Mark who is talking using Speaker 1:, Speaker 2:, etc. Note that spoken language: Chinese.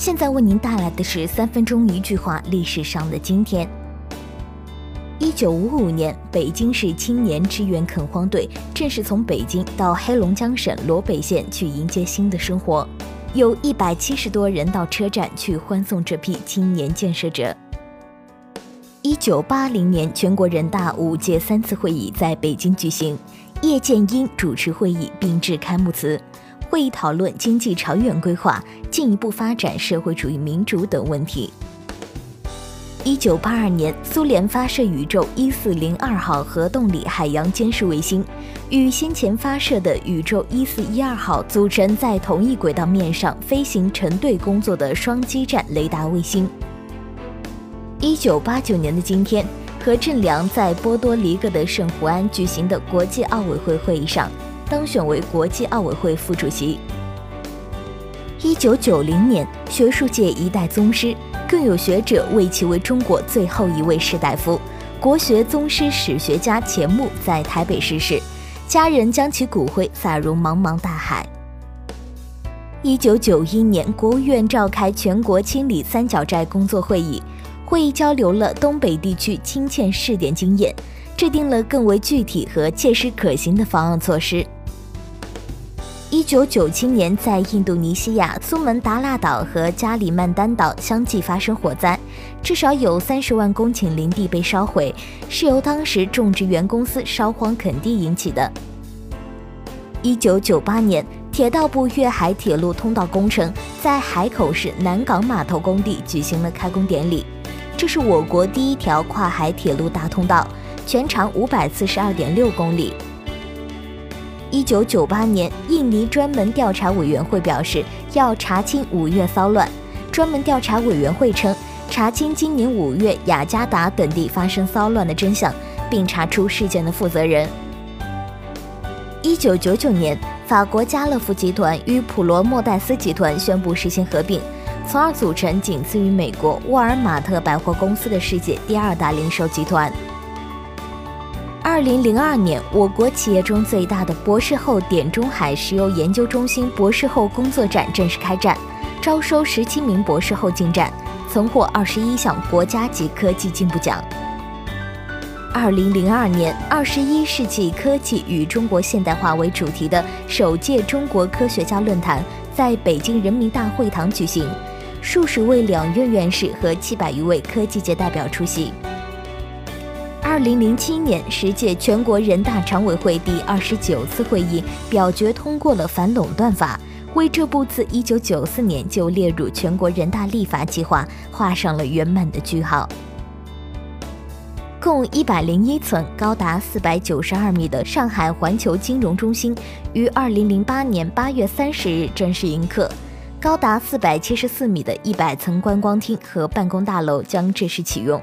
Speaker 1: 现在为您带来的是三分钟一句话历史上的今天。一九五五年，北京市青年支援垦荒队正式从北京到黑龙江省罗北县去迎接新的生活，有一百七十多人到车站去欢送这批青年建设者。一九八零年，全国人大五届三次会议在北京举行，叶剑英主持会议并致开幕词。会议讨论经济长远规划、进一步发展社会主义民主等问题。一九八二年，苏联发射宇宙一四零二号核动力海洋监视卫星，与先前发射的宇宙一四一二号组成在同一轨道面上飞行成对工作的双基站雷达卫星。一九八九年的今天，何振良在波多黎各的圣胡安举行的国际奥委会会议上。当选为国际奥委会副主席。一九九零年，学术界一代宗师，更有学者谓其为中国最后一位士大夫。国学宗师史学家钱穆在台北逝世，家人将其骨灰撒入茫茫大海。一九九一年，国务院召开全国清理三角债工作会议，会议交流了东北地区清欠试点经验，制定了更为具体和切实可行的方案措施。一九九七年，在印度尼西亚苏门答腊岛和加里曼丹岛相继发生火灾，至少有三十万公顷林地被烧毁，是由当时种植园公司烧荒垦地引起的。一九九八年，铁道部粤海铁路通道工程在海口市南港码头工地举行了开工典礼，这是我国第一条跨海铁路大通道，全长五百四十二点六公里。一九九八年，印尼专门调查委员会表示要查清五月骚乱。专门调查委员会称，查清今年五月雅加达等地发生骚乱的真相，并查出事件的负责人。一九九九年，法国家乐福集团与普罗莫代斯集团宣布实现合并，从而组成仅次于美国沃尔玛特百货公司的世界第二大零售集团。二零零二年，我国企业中最大的博士后点中海石油研究中心博士后工作站正式开战，招收十七名博士后进站，曾获二十一项国家级科技进步奖。二零零二年，二十一世纪科技与中国现代化为主题的首届中国科学家论坛在北京人民大会堂举行，数十位两院院士和七百余位科技界代表出席。二零零七年，十届全国人大常委会第二十九次会议表决通过了反垄断法，为这部自一九九四年就列入全国人大立法计划画上了圆满的句号。共一百零一层、高达四百九十二米的上海环球金融中心于二零零八年八月三十日正式迎客，高达四百七十四米的一百层观光厅和办公大楼将正式启用。